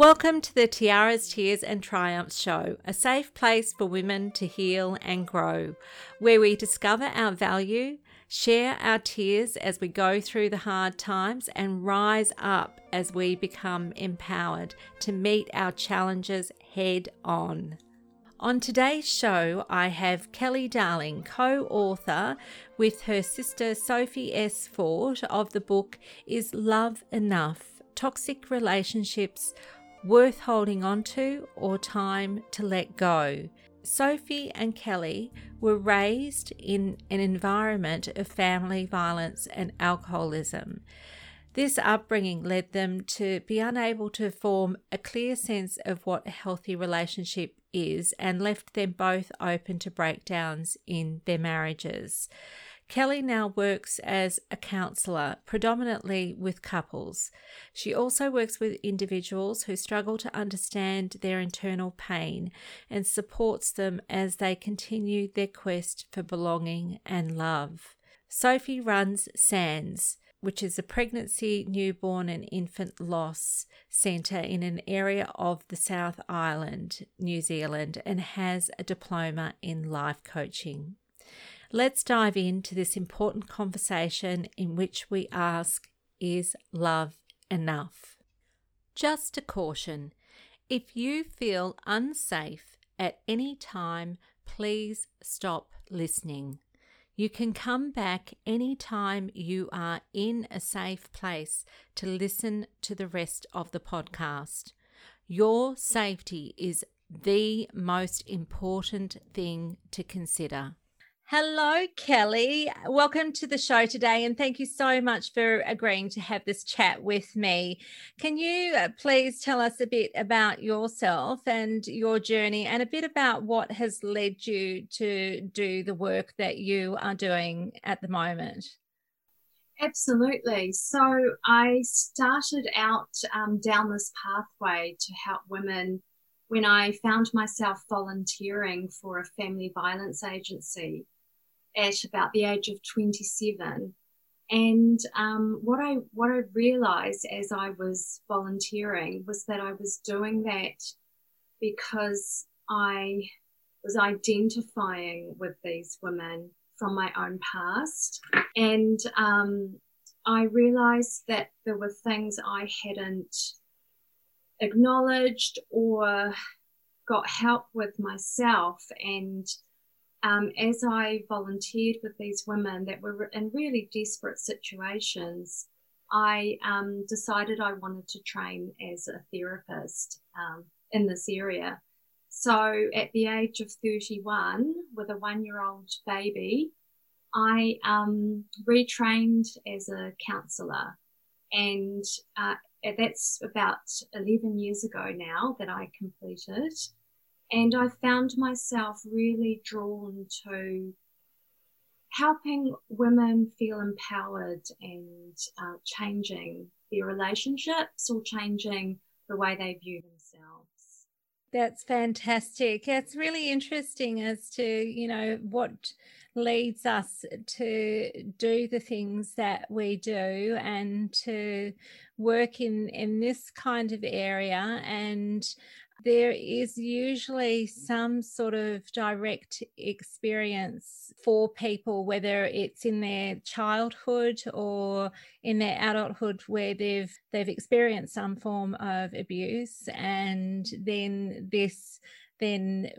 Welcome to the Tiaras, Tears and Triumphs show, a safe place for women to heal and grow, where we discover our value, share our tears as we go through the hard times, and rise up as we become empowered to meet our challenges head on. On today's show, I have Kelly Darling, co author with her sister Sophie S. Fort of the book Is Love Enough? Toxic Relationships worth holding on to or time to let go. Sophie and Kelly were raised in an environment of family violence and alcoholism. This upbringing led them to be unable to form a clear sense of what a healthy relationship is and left them both open to breakdowns in their marriages. Kelly now works as a counsellor, predominantly with couples. She also works with individuals who struggle to understand their internal pain and supports them as they continue their quest for belonging and love. Sophie runs SANDS, which is a pregnancy, newborn, and infant loss centre in an area of the South Island, New Zealand, and has a diploma in life coaching. Let's dive into this important conversation in which we ask Is love enough? Just a caution if you feel unsafe at any time, please stop listening. You can come back anytime you are in a safe place to listen to the rest of the podcast. Your safety is the most important thing to consider. Hello, Kelly. Welcome to the show today, and thank you so much for agreeing to have this chat with me. Can you uh, please tell us a bit about yourself and your journey, and a bit about what has led you to do the work that you are doing at the moment? Absolutely. So, I started out um, down this pathway to help women when I found myself volunteering for a family violence agency at about the age of 27. And um, what I what I realized as I was volunteering was that I was doing that because I was identifying with these women from my own past, and um, I realized that there were things I hadn't acknowledged or got help with myself, and um, as I volunteered with these women that were in really desperate situations, I um, decided I wanted to train as a therapist um, in this area. So at the age of 31, with a one year old baby, I um, retrained as a counsellor. And uh, that's about 11 years ago now that I completed. And I found myself really drawn to helping women feel empowered and uh, changing their relationships or changing the way they view themselves. That's fantastic. It's really interesting as to, you know, what leads us to do the things that we do and to work in in this kind of area and there is usually some sort of direct experience for people, whether it's in their childhood or in their adulthood, where they've they've experienced some form of abuse, and then this then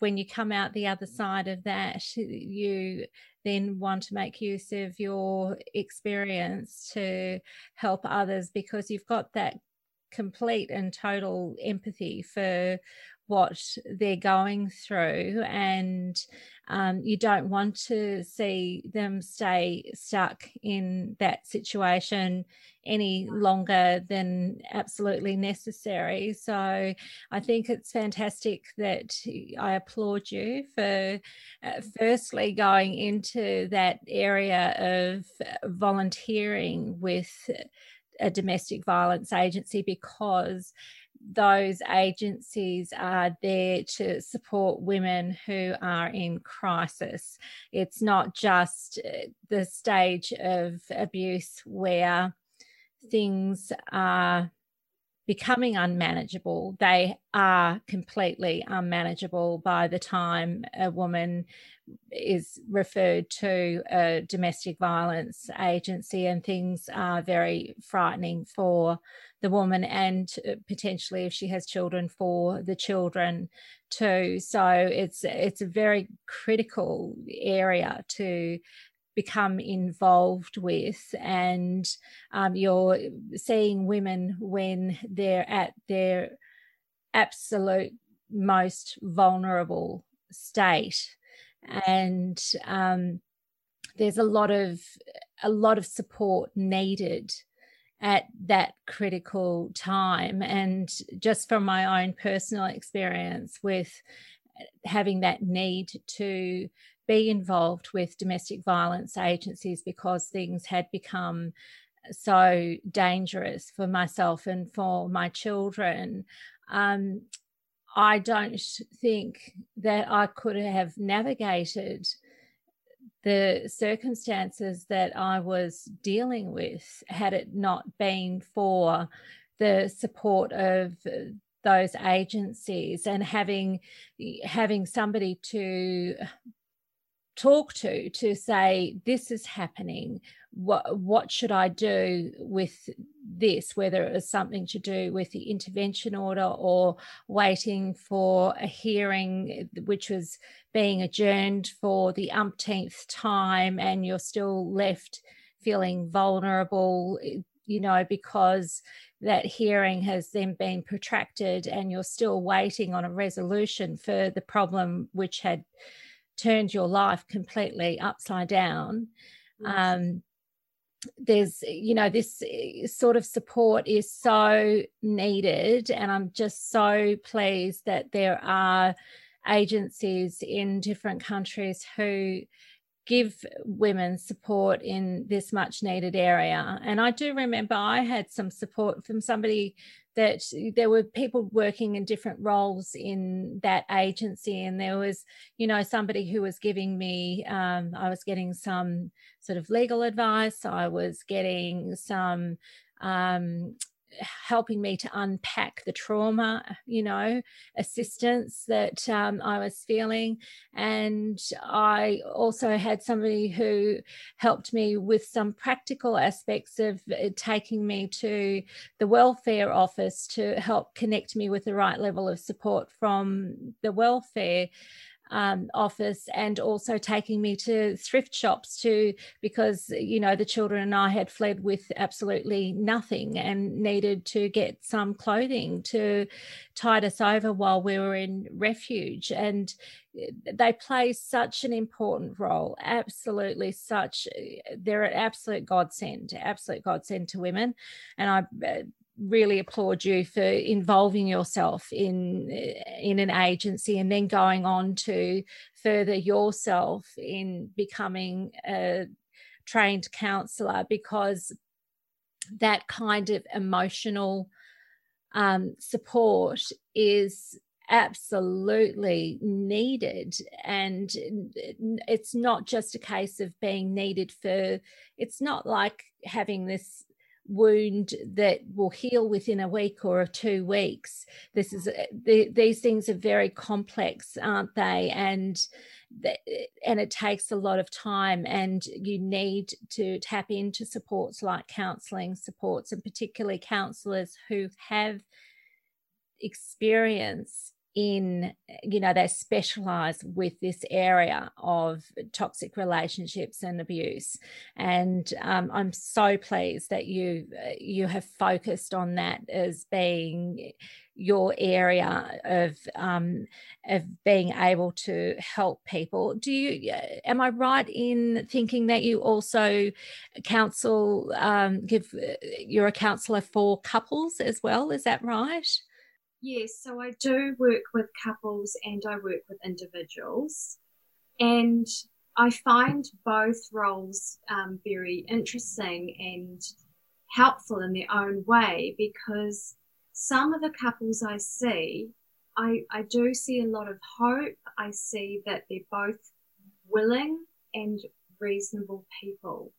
when you come out the other side of that, you then want to make use of your experience to help others because you've got that complete and total empathy for what they're going through and um, you don't want to see them stay stuck in that situation any longer than absolutely necessary. So i think it's fantastic that i applaud you for uh, firstly going into that area of volunteering with a domestic violence agency because those agencies are there to support women who are in crisis. It's not just uh, the stage of abuse where things are becoming unmanageable. They are completely unmanageable by the time a woman is referred to a domestic violence agency, and things are very frightening for the woman and uh, potentially if she has children for the children too. So it's it's a very critical area to become involved with. And um, you're seeing women when they're at their absolute most vulnerable state and um, there's a lot of a lot of support needed at that critical time and just from my own personal experience with having that need to be involved with domestic violence agencies because things had become so dangerous for myself and for my children. Um, I don't think that I could have navigated the circumstances that I was dealing with had it not been for the support of those agencies and having having somebody to talk to to say this is happening what what should i do with this whether it was something to do with the intervention order or waiting for a hearing which was being adjourned for the umpteenth time and you're still left feeling vulnerable you know because that hearing has then been protracted and you're still waiting on a resolution for the problem which had turned your life completely upside down. Yes. Um, there's, you know, this eh, sort of support is so needed. And I'm just so pleased that there are agencies in different countries who give women support in this much needed area. And I do remember I had some support from somebody that there were people working in different roles in that agency and there was you know somebody who was giving me um, i was getting some sort of legal advice i was getting some um, helping me to unpack the trauma, you know, assistance that um, I was feeling. And I also had somebody who helped me with some practical aspects of uh, taking me to the welfare office to help connect me with the right level of support from the welfare um, office and also taking me to thrift shops to because you know the children and I had fled with absolutely nothing and needed to get some clothing to tide us over while we were in refuge. And eh, they play such an important role absolutely such eh, they're an absolute godsend absolute godsend to women. And I eh, really applaud you for involving yourself in in an agency and then going on to further yourself in becoming a trained counselor because that kind of emotional um, support is absolutely needed. And it's not just a case of being needed for it's not like having this wound that will heal within a week or two weeks. This is uh, the, these things are very complex, aren't they? And and it takes a lot of time, and you need to tap into supports like counselling supports, and particularly counsellors who have experience in you know they specialize with this area of toxic relationships and abuse. And um, i'm so pleased that you you have focused on that as being your area of um, of being able to help people. Do you am i right in thinking that you also counsel um, give you're a counselor for couples as well? Is that right Yes, so I do work with couples and I work with individuals. And I find both roles um, very interesting and helpful in their own way because some of the couples I see, I, I do see a lot of hope. I see that they're both willing and reasonable people.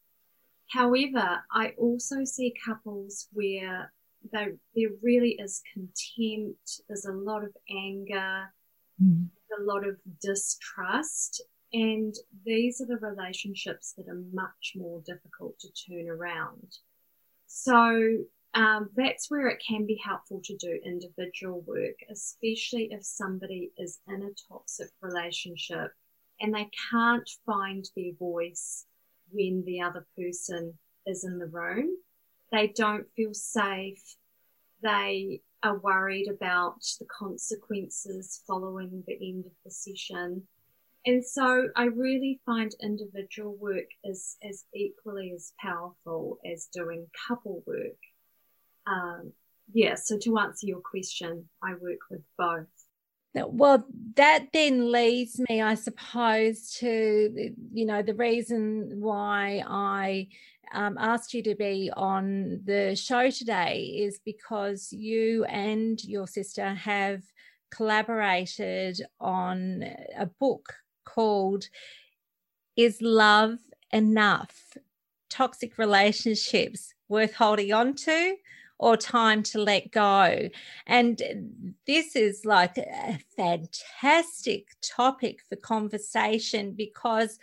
However, I also see couples where there really is contempt. There's a lot of anger, mm. a lot of distrust, and these are the relationships that are much more difficult to turn around. So um, that's where it can be helpful to do individual work, especially if somebody is in a toxic relationship and they can't find their voice when the other person is in the room. They don't feel safe. They are worried about the consequences following the end of the session. And so I really find individual work is as equally as powerful as doing couple work. Um, yeah, so to answer your question, I work with both. Well, that then leads me, I suppose, to you know the reason why I um, asked you to be on the show today is because you and your sister have collaborated on a book called "Is Love Enough? Toxic Relationships Worth Holding On to." Or time to let go. And this is like a fantastic topic for conversation because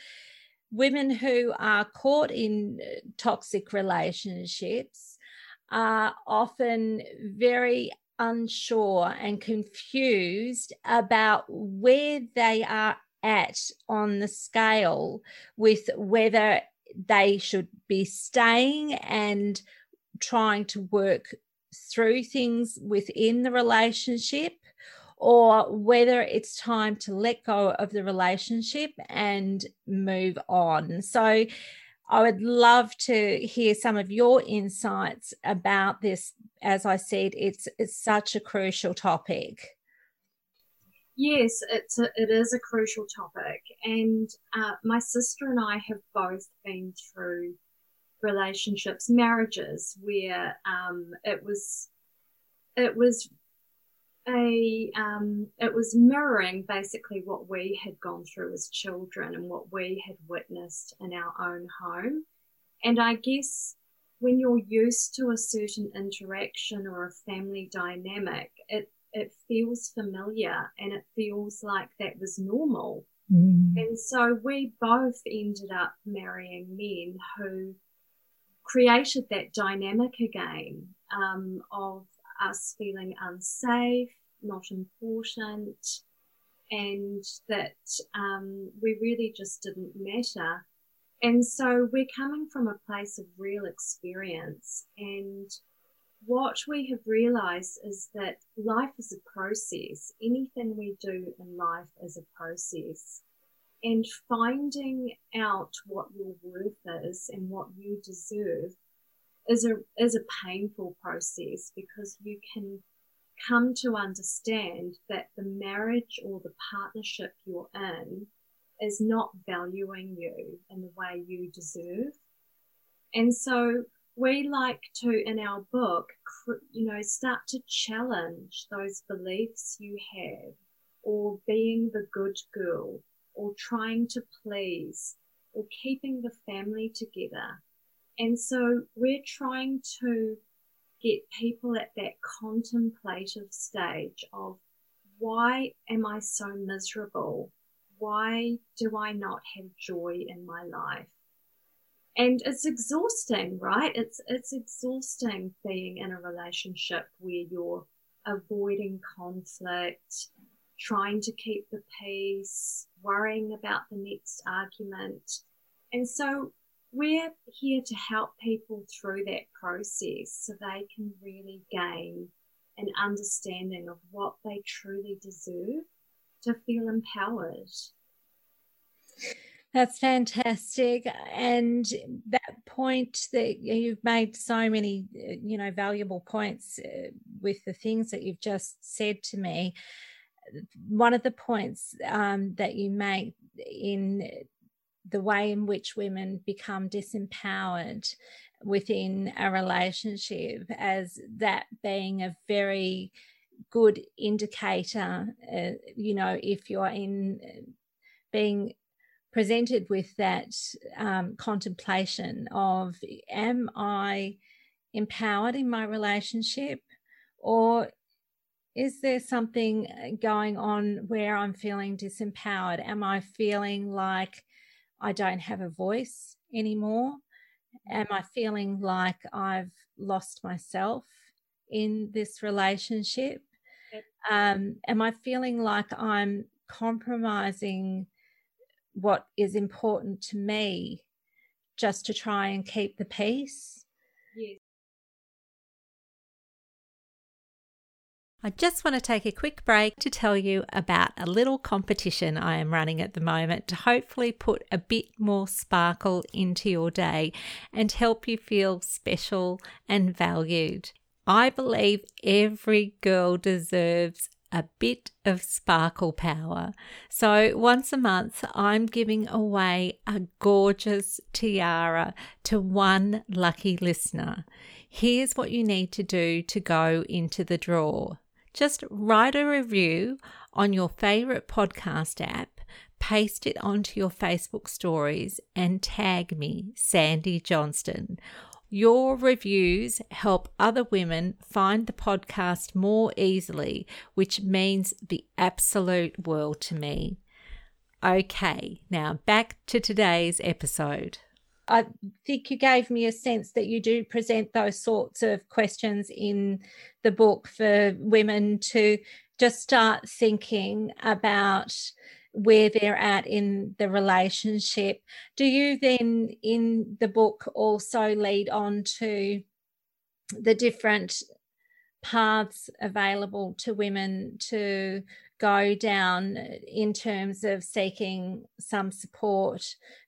women who are caught in uh, toxic relationships are often very unsure and confused about where they are at on the scale with whether they should be staying and trying to work through things within the relationship or whether it's time to let go of the relationship and move on. So, I would love to hear some of your insights about this. As I said, it's, it's such a crucial topic. Yes, it's a, it is a crucial topic, and uh, my sister and I have both been through relationships, marriages, where um, it was it was a um, it was mirroring basically what we had gone through as children and what we had witnessed in our own home. And I guess when you're used to a certain interaction or a family dynamic, it it feels familiar and it feels like that was normal. Mm. And so we both ended up marrying men who created that dynamic again um, of us feeling unsafe, not important, and that um, we really just didn't matter. And so we're coming from a place of real experience. And what we have realized is that life is a process. Anything we do in life is a process and finding out what your worth is and what you deserve is a is a painful process because you can come to understand that the marriage or the partnership you're in is not valuing you in the way you deserve. And so we like to in our book you know start to challenge those beliefs you have or being the good girl or trying to please or keeping the family together. And so we're trying to get people at that contemplative stage of why am I so miserable? Why do I not have joy in my life? And it's exhausting, right? It's it's exhausting being in a relationship where you're avoiding conflict, trying to keep the peace, worrying about the next argument. And so we're here to help people through that process so they can really gain an understanding of what they truly deserve to feel empowered. That's fantastic. And that point that you've made so many, you know, valuable points uh, with the things that you've just said to me one of the points um, that you make in the way in which women become disempowered within a relationship as that being a very good indicator uh, you know if you're in being presented with that um, contemplation of am i empowered in my relationship or is there something uh, going on where I'm feeling disempowered? Am I feeling like I don't have a voice anymore? Am I feeling like I've lost myself in this relationship? Um, am I feeling like I'm compromising what is important to me just to try and keep the peace? I just want to take a quick break to tell you about a little competition I am running at the moment to hopefully put a bit more sparkle into your day and help you feel special and valued. I believe every girl deserves a bit of sparkle power. So, once a month, I'm giving away a gorgeous tiara to one lucky listener. Here's what you need to do to go into the draw just write a review on your favorite podcast app, paste it onto your Facebook stories, and tag me, Sandy Johnston. Your reviews help other women find the podcast more easily, which means the absolute world to me. Okay, now back to today's episode. I think you gave me a sense that you do present those sorts of questions in the book for women to just start thinking about where they're at in the relationship. Do you then, in the book, also lead on to the different paths available to women to go down uh, in terms of seeking some support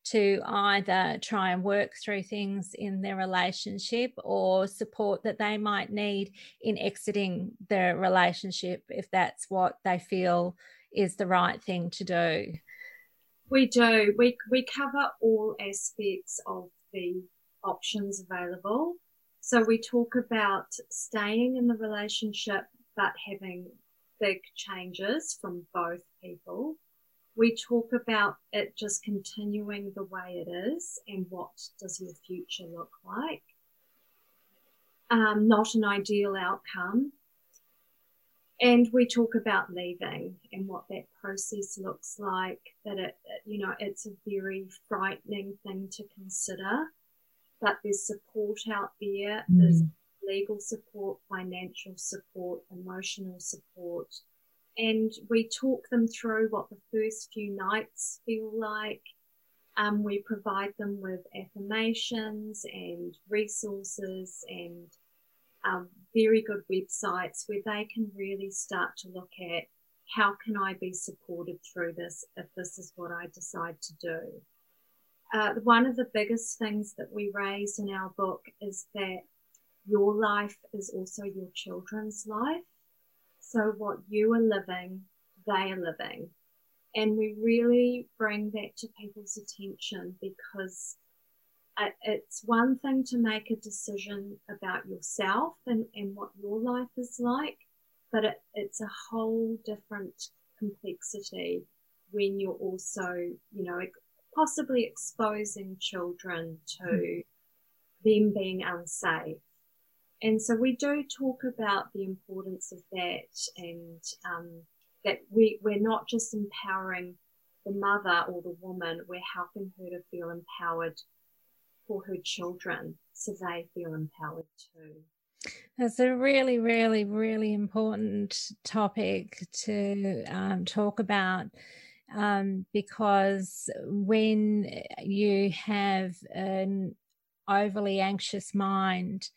to either try and work through things in their relationship or support that they might need in exiting their relationship if that's what they feel is the right thing to do. We do. We, we cover all aspects of the options available. So we talk about staying in the relationship but having big changes from both people. We talk about it just continuing the way it is and what does your future look like. Um, not an ideal outcome. And we talk about leaving and what that process looks like. That it, you know, it's a very frightening thing to consider, but there's support out there. Mm. There's legal support, financial support, emotional support. And we talk them through what the first few nights feel like. Um, we provide them with affirmations and resources and um, very good websites where they can really start to look at how can I be supported through this if this is what I decide to do. Uh, one of the biggest things that we raise in our book is that your life is also your children's life. So what you are living, they are living. And we really bring that to people's attention because it's one thing to make a decision about yourself and, and what your life is like, but it, it's a whole different complexity when you're also, you know, possibly exposing children to mm. them being unsafe and so we do talk about the importance of that and um, that we, we're not just empowering the mother or the woman, we're helping her to feel empowered for her children so they feel empowered too. That's a really, really, really important topic to um, talk about um, because when you have an overly anxious mind,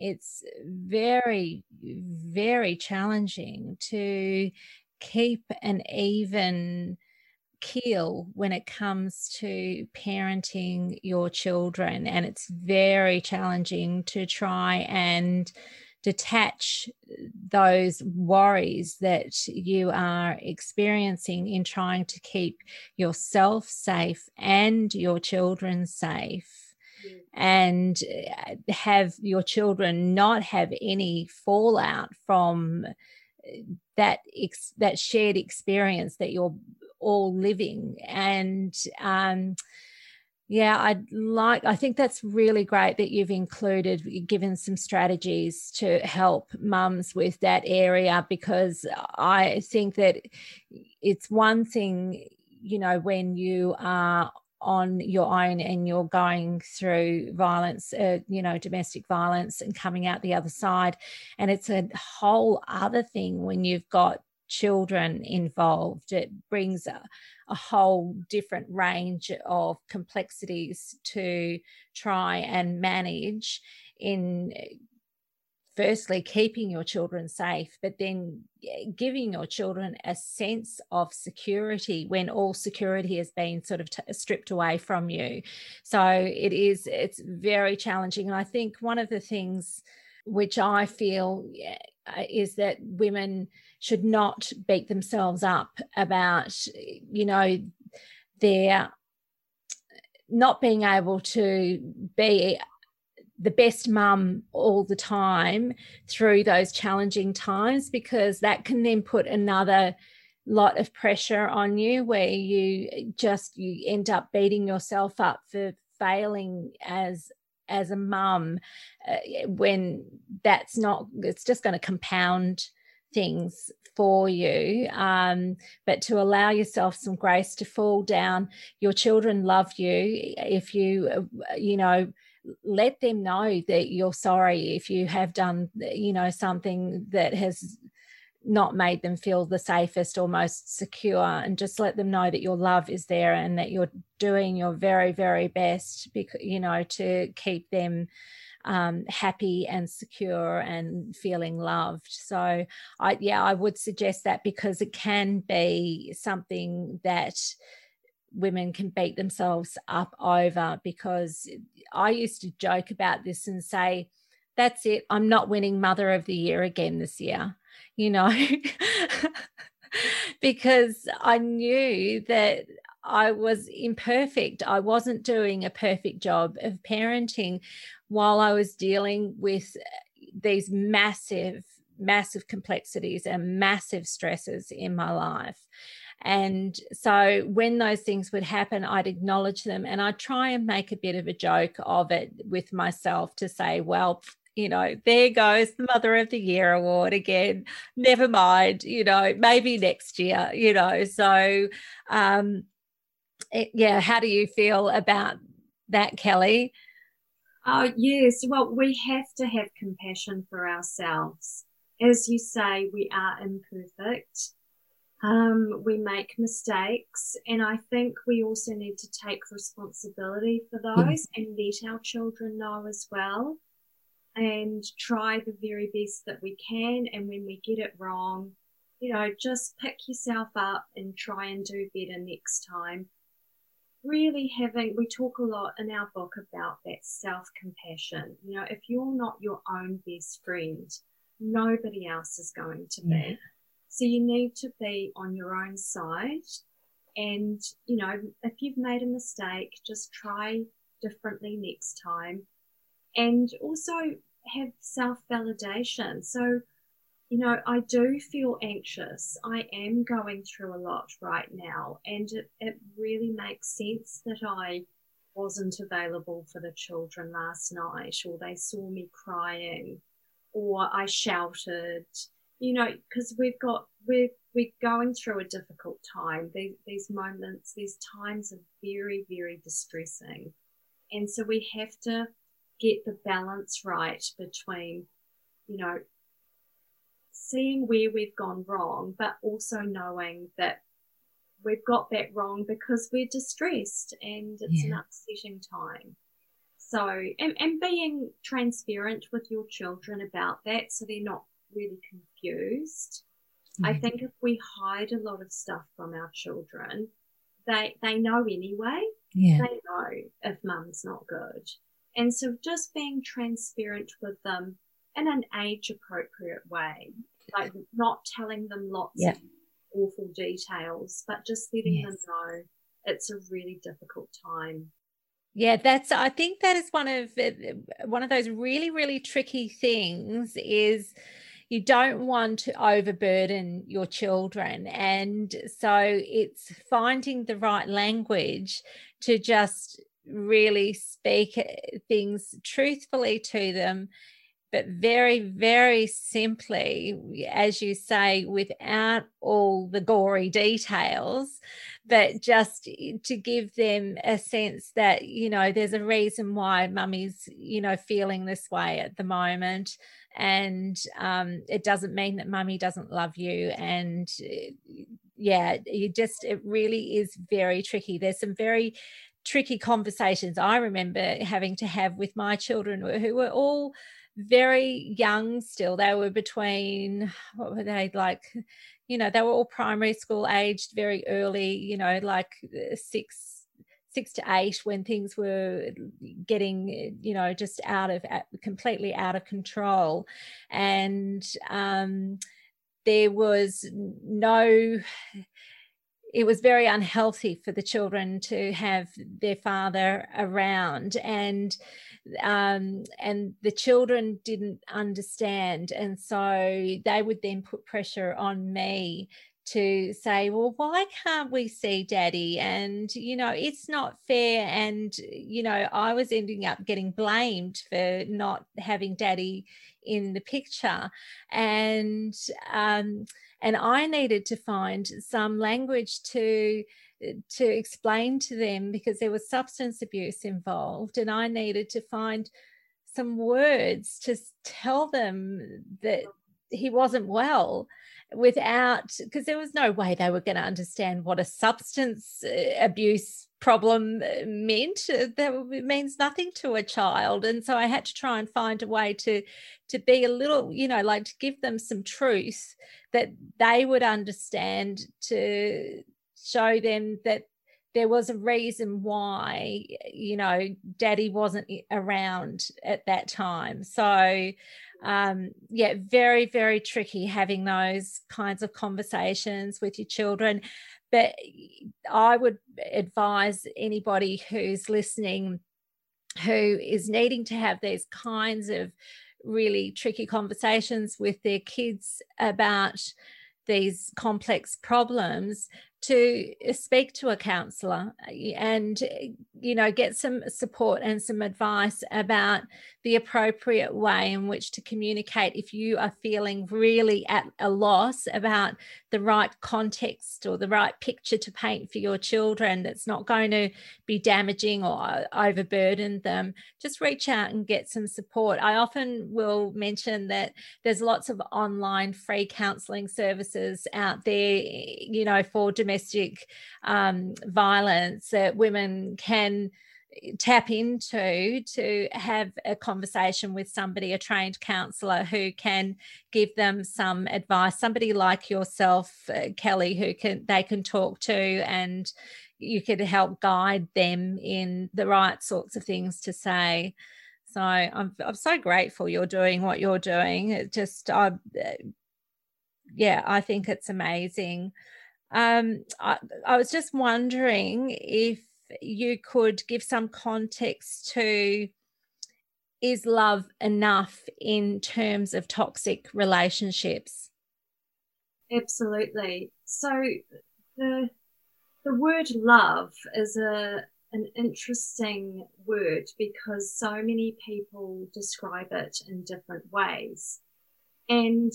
it's very, very challenging to keep an even keel when it comes to parenting your children. And it's very challenging to try and detach those worries that you are experiencing in trying to keep yourself safe and your children safe and uh, have your children not have any fallout from uh, that ex- that shared experience that you're all living. And um, Yeah, I'd like, I think that's really great that you've included, given some strategies to help mums with that area because I think that it's one thing, you know, when you are on your own and you're going through violence, uh, you know, domestic violence and coming out the other side. And it's a whole other thing when you've got children involved. It brings a, a whole different range of complexities to try and manage in firstly keeping your children safe but then eh, giving your children a sense of security when all security has been sort of t- stripped away from you. So it is it's very challenging and i think one of the things which i feel uh, is that women should not beat themselves up about, you know, their not being able to be the best mum all the time through those challenging times because that can then put another lot of pressure on you where you just you end up beating yourself up for failing as as a mum uh, when that's not it's just going to compound things for you. Um, but to allow yourself some grace to fall down your children love you. If you uh, you know let them know that you're sorry if you have done you know something that has not made them feel the safest or most secure and just let them know that your love is there and that you're doing your very very best because you know to keep them um, happy and secure and feeling loved. So, I yeah, I would suggest that because it can be something that women can beat themselves up over. Because I used to joke about this and say, "That's it, I'm not winning Mother of the Year again this year," you know. because I knew that I was imperfect. I wasn't doing a perfect job of parenting while I was dealing with uh, these massive, massive complexities and massive stresses in my life. And so when those things would happen, I'd acknowledge them and I'd try and make a bit of a joke of it with myself to say, well, you know, there goes the Mother of the Year award again. Never mind, you know, maybe next year, you know. So, um, it, yeah, how do you feel about that, Kelly? Oh, yes. Well, we have to have compassion for ourselves. As you say, we are imperfect. Um, we make mistakes. And I think we also need to take responsibility for those and let our children know as well. And try the very best that we can. And when we get it wrong, you know, just pick yourself up and try and do better next time really having, we talk a lot in our book about that self compassion. You know, if you're not your own best friend, nobody else is going to be. Yeah. So you need to be on your own side. And, you know, if you've made a mistake, just try differently next time. And also have self validation. So, you know, I do feel anxious. I am going through a lot right now, and it, it really makes sense that I wasn't available for the children last night, or they saw me crying, or I shouted, you know, because we've got, we're, we're going through a difficult time. These, these moments, these times are very, very distressing. And so we have to get the balance right between, you know, seeing where we've gone wrong, but also knowing that we've got that wrong because we're distressed and it's yeah. an upsetting time. So, and, and being transparent with your children about that so they're not really confused. I hmm. think if we hide a lot of stuff from our children, they they know anyway. Yeah. They know if mum's not good. And so just being transparent with them in an age appropriate way like not telling them lots yeah. of awful details, but just letting yes. them know it's a really difficult time. Yeah, that's I think that is one of uh, one of those really really tricky things is you don't want to overburden your children and so it's finding the right language to just really speak uh, things truthfully to them but very, very simply, as you say, without all the gory details, but just to give them a sense that, you know, there's a reason why mummy's, you know, feeling this way at the moment. And um, it doesn't mean that mummy doesn't love you. And yeah, you just, it really is very tricky. There's some very tricky conversations I remember having to have with my children who were all very young still. They were between, what were they like? You know, they were all primary school aged very early, you know, like uh, six six to eight when things were getting you know just out of completely out of control. And um, there was no it was very unhealthy for the children to have their father around. And um, and the children didn't understand. And so they would then put pressure on me to say well why can't we see daddy? And you know it's not fair and you know i was ending up getting blamed for not having daddy in the picture. And um, and i needed to find some language to to explain to them because there was substance abuse involved and i needed to find some words to tell them that he wasn't well without because there was no way they were going to understand what a substance uh, abuse problem uh, meant. Uh, that means nothing to a child. And so i had to try and find a way to to be a little you know like to give them some truth that they would understand to show them that there was a reason why you know daddy wasn't around at that time. So um yeah very very tricky having those kinds of conversations with your children. But i would advise anybody who's listening who is needing to have these kinds of really tricky conversations with their kids about these complex problems to eh, speak to a counselor eh, and eh, you know get some support and some advice about the appropriate way in which to communicate if you are feeling really at a loss about the right context or the right picture to paint for your children that's not going to be damaging or overburden them just reach out and get some support. I often will mention that there's lots of online free counseling services out there you know for domestic um, violence that women can tap into to have a conversation with somebody, a trained counselor who can give them some advice, somebody like yourself, uh, Kelly, who can they can talk to and you could help guide them in the right sorts of things to say. So I'm I'm so grateful you're doing what you're doing. It just I yeah, I think it's amazing. Um, I, I was just wondering if you could give some context to is love enough in terms of toxic relationships? Absolutely. So the the word love is a an interesting word because so many people describe it in different ways. And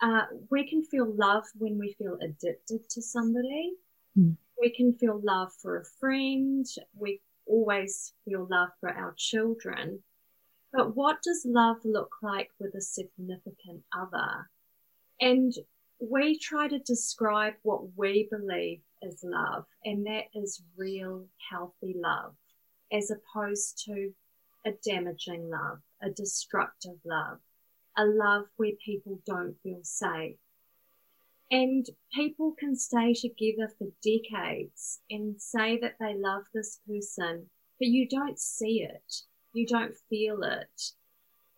uh, we can feel love when we feel addicted to somebody. Mm we can feel love for a friend. We always feel love for our children. But what does love look like with a significant other? And we try to describe what we believe is love, and that is real, healthy love, as opposed to a damaging love, a destructive love, a love where people don't feel safe, and people can stay together for decades and say that they love this person, but you don't see it. You don't feel it.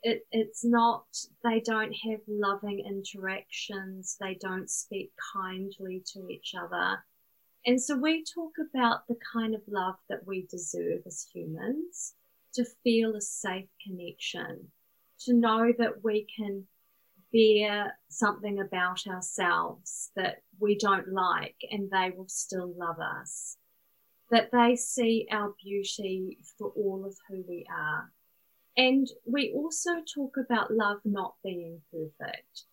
it it's not, they don't have loving interactions. They don't speak kindly to each other. And so we talk about the kind of love that we deserve as humans to feel a safe connection, to know that we can bare something about ourselves that we don't like and they will still love us. that they see our beauty for all of who we are. And we also talk about love not being perfect.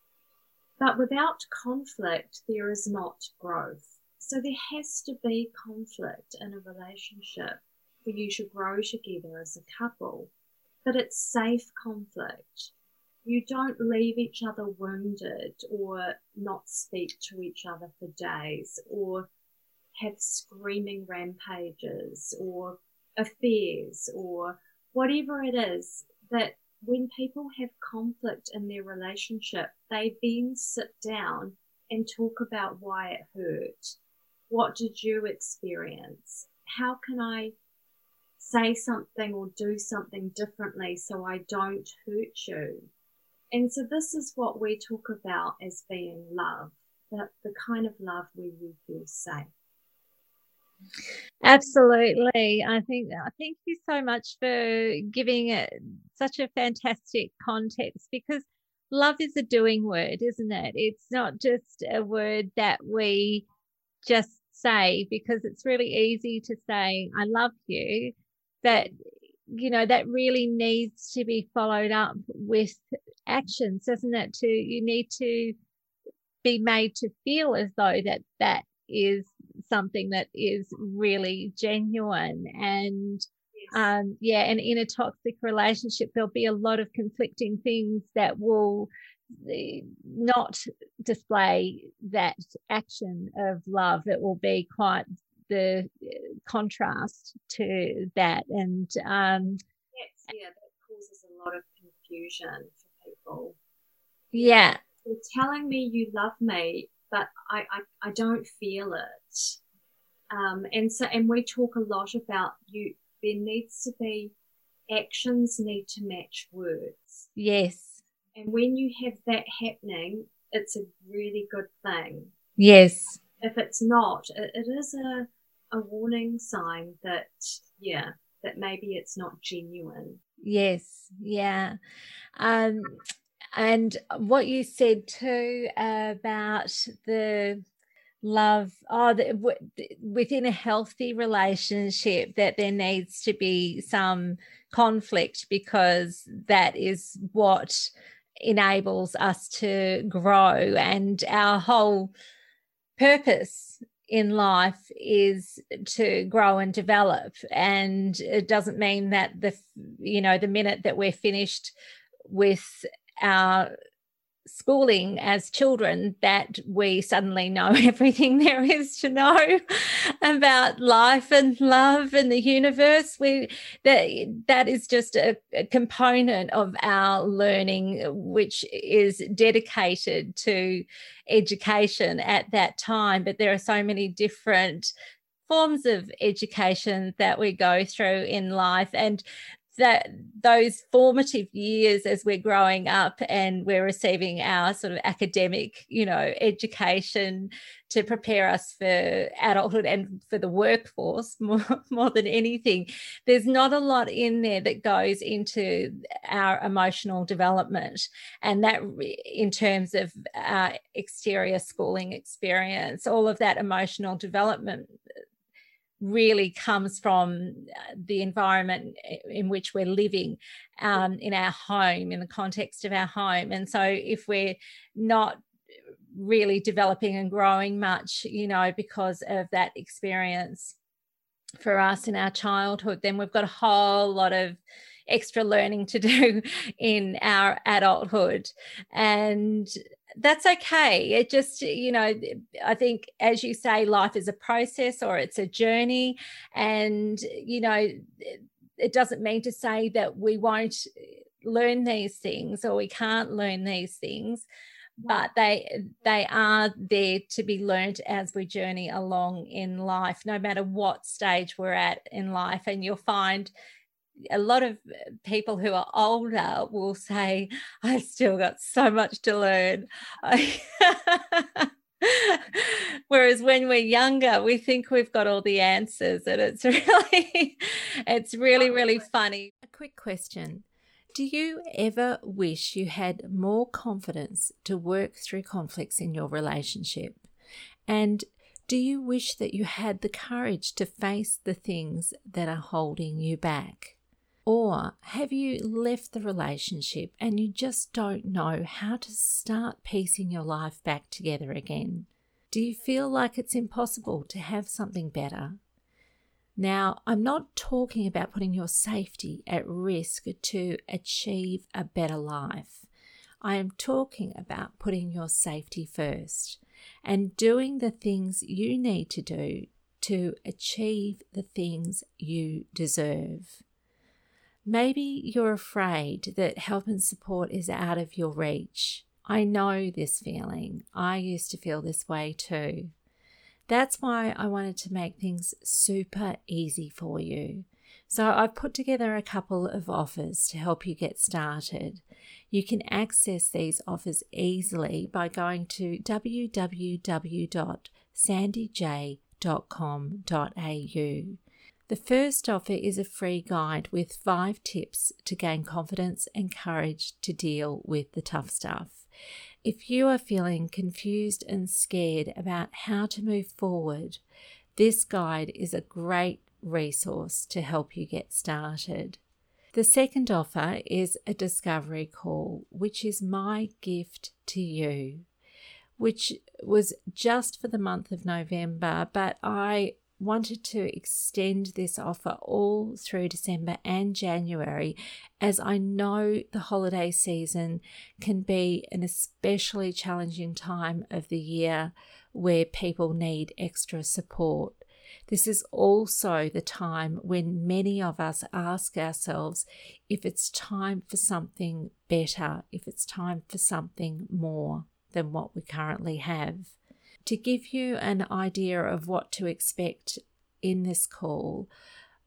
But without conflict, there is not growth. So there has to be conflict in a relationship for you to grow together as a couple. But it's safe conflict. You don't leave each other wounded or not speak to each other for days or have screaming rampages or affairs or whatever it is that when people have conflict in their relationship, they then sit down and talk about why it hurt. What did you experience? How can I say something or do something differently so I don't hurt you? And so, this is what we talk about as being love, the, the kind of love where you feel safe. Absolutely. I think uh, thank you so much for giving it such a fantastic context because love is a doing word, isn't it? It's not just a word that we just say because it's really easy to say, I love you. But, you know, that really needs to be followed up with actions, doesn't it? To you need to be made to feel as though that that is something that is really genuine and um, yeah and in a toxic relationship there'll be a lot of conflicting things that will eh, not display that action of love it will be quite the eh, contrast to that and um yes, yeah that causes a lot of confusion for people yeah you're telling me you love me but I, I, I don't feel it. Um, and so, and we talk a lot about you, there needs to be actions need to match words. Yes. And when you have that happening, it's a really good thing. Yes. If it's not, it, it is a, a warning sign that, yeah, that maybe it's not genuine. Yes. Yeah. Um, and what you said too about the love oh the, w- within a healthy relationship that there needs to be some conflict because that is what enables us to grow and our whole purpose in life is to grow and develop. And it doesn't mean that the you know the minute that we're finished with our schooling as children that we suddenly know everything there is to know about life and love and the universe. We that that is just a, a, component of our learning which is dedicated to education at that time. But there are so many different forms of education that we go through in life. And that those formative years as we're growing up and we're receiving our sort of academic you know education to prepare us for adulthood and for the workforce more, more than anything there's not a lot in there that goes into our emotional development. And that in terms of our exterior schooling experience all of that emotional development really comes from uh, the environment in which we're living um, in our home, in the context of our home. And so, if we're not really developing and growing much, you know, because of that experience for us in our childhood, then we've got a whole lot of extra learning to do in our adulthood. And that's okay. It just, you know, I think, as you say, life is a process or it's a journey. And, you know, it doesn't mean to say that we won't learn these things or we can't learn these things but they they are there to be learnt as we journey along in life no matter what stage we're at in life and you'll find a lot of people who are older will say, I've still got so much to learn. Whereas when we're younger, we think we've got all the answers, and it's really, it's really, really funny. A quick question Do you ever wish you had more confidence to work through conflicts in your relationship? And Do you wish that you had the courage to face the things that are holding you back? Or have you left the relationship and you just don't know how to start piecing your life back together again? Do you feel like it's impossible to have something better? Now, I'm not talking about putting your safety at risk to achieve a better life. I am talking about putting your safety first and doing the things you need to do to achieve the things you deserve. Maybe you're afraid that help and support is out of your reach. I know this feeling. I used to feel this way too. That's why I wanted to make things super easy for you. So I've put together a couple of offers to help you get started. You can access these offers easily by going to www.sandyj.com.au. The first offer is a free guide with five tips to gain confidence and courage to deal with the tough stuff. If you are feeling confused and scared about how to move forward, this guide is a great resource to help you get started. The second offer is a discovery call, which is my gift to you, which was just for the month of November, but I wanted to extend this offer all through December and January, as I know the holiday season can be an especially challenging time of the year where people need extra support. This is also the time when many of us ask ourselves if it's time for something better, if it's time for something more than what we currently have. To give you an idea of what to expect in this call,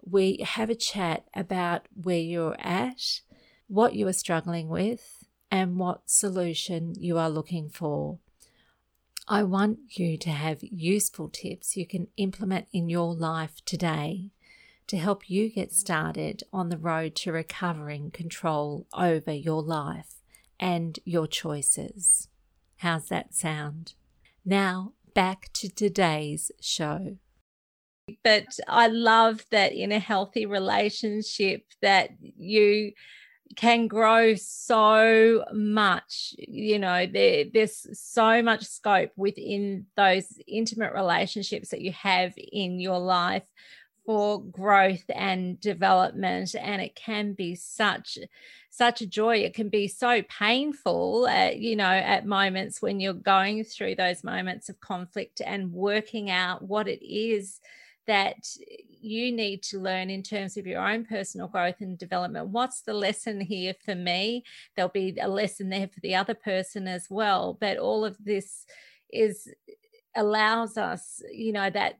we have a chat about where you're at, what you are struggling with, and what solution you are looking for. I want you to have useful tips you can implement in your life today to help you get started on the road to recovering control over your life and your choices. How's that sound? Now, back to today's show. But I love that in a healthy relationship that you can grow so much you know there, there's so much scope within those intimate relationships that you have in your life for growth and development and it can be such such a joy it can be so painful at, you know at moments when you're going through those moments of conflict and working out what it is that you need to learn in terms of your own personal growth and development. What's the lesson here for me? There'll be a lesson there for the other person as well. But all of this is allows us, you know, that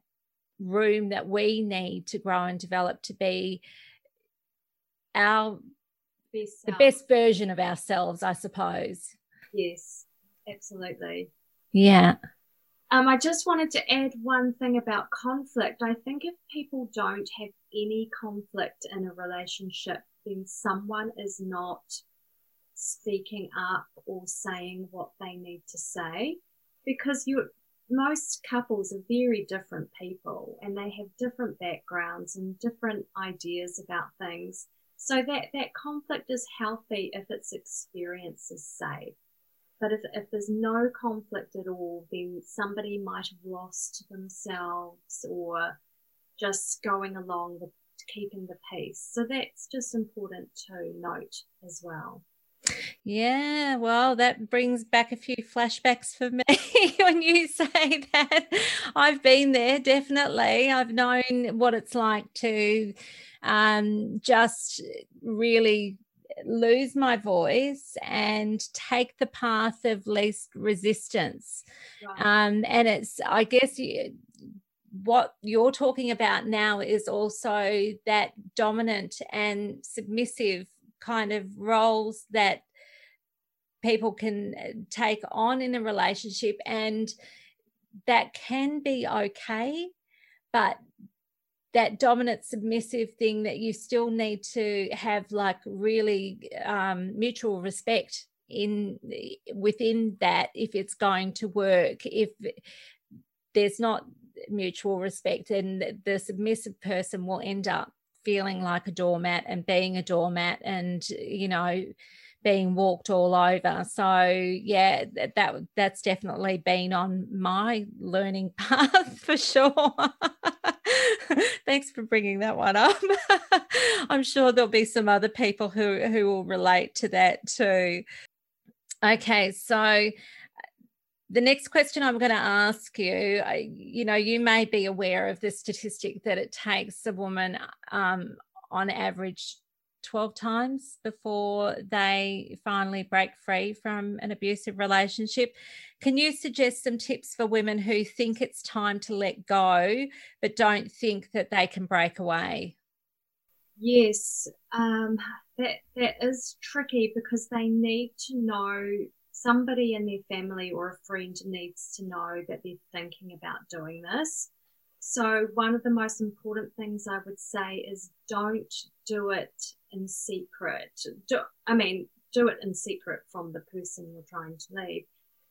room that we need to grow and develop to be our best the best version of ourselves, I suppose. Yes, absolutely. Yeah. Um, I just wanted to add one thing about conflict. I think if people don't have any conflict in a relationship, then someone is not speaking up or saying what they need to say because you most couples are very different people and they have different backgrounds and different ideas about things so that that conflict is healthy if its experience is safe but if, if there's no conflict at all, then somebody might have lost themselves or just going along with keeping the peace. So that's just important to note as well. Yeah, well, that brings back a few flashbacks for me when you say that. I've been there, definitely. I've known what it's like to um, just really lose my voice and take the path of least resistance. Right. Um, and it's, I guess, you, what you're talking about now is also that dominant and submissive kind of roles that people can uh, take on in a relationship and that can be okay but that dominant submissive thing that you still need to have like really um, mutual respect in within that if it's going to work if there's not mutual respect and the submissive person will end up feeling like a doormat and being a doormat and you know being walked all over. So yeah that that's definitely been on my learning path for sure. Thanks for bringing that one up. I'm sure there'll be some other people who who will relate to that too. Okay so the next question I'm going to ask you, you know, you may be aware of the statistic that it takes a woman um, on average 12 times before they finally break free from an abusive relationship. Can you suggest some tips for women who think it's time to let go, but don't think that they can break away? Yes, um, that that is tricky because they need to know somebody in their family or a friend needs to know that they're thinking about doing this. So, one of the most important things I would say is don't do it in secret. Do, I mean, do it in secret from the person you're trying to leave,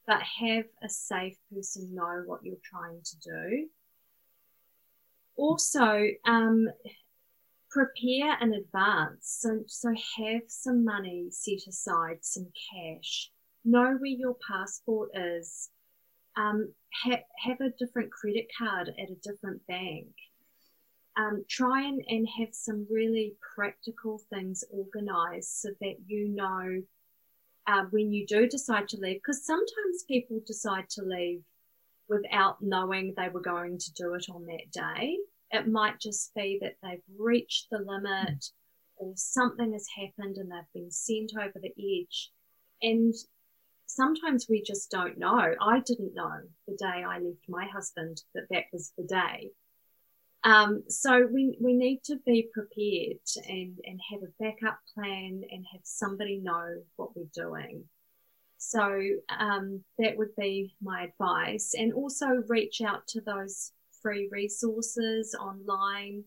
but have a safe person know what you're trying to do. Also, um, prepare in advance. So, so have some money set aside, some cash know where your passport is, um, ha- have a different credit card at a different bank. Um, try and, and have some really practical things organized so that you know uh, when you do decide to leave, because sometimes people decide to leave without knowing they were going to do it on that day. It might just be that they've reached the limit or something has happened and they've been sent over the edge. And sometimes we just don't know. I didn't know the day I left my husband that that was the day. Um, so we, we need to be prepared and, and have a backup plan and have somebody know what we're doing. So um, that would be my advice. And also reach out to those free resources online,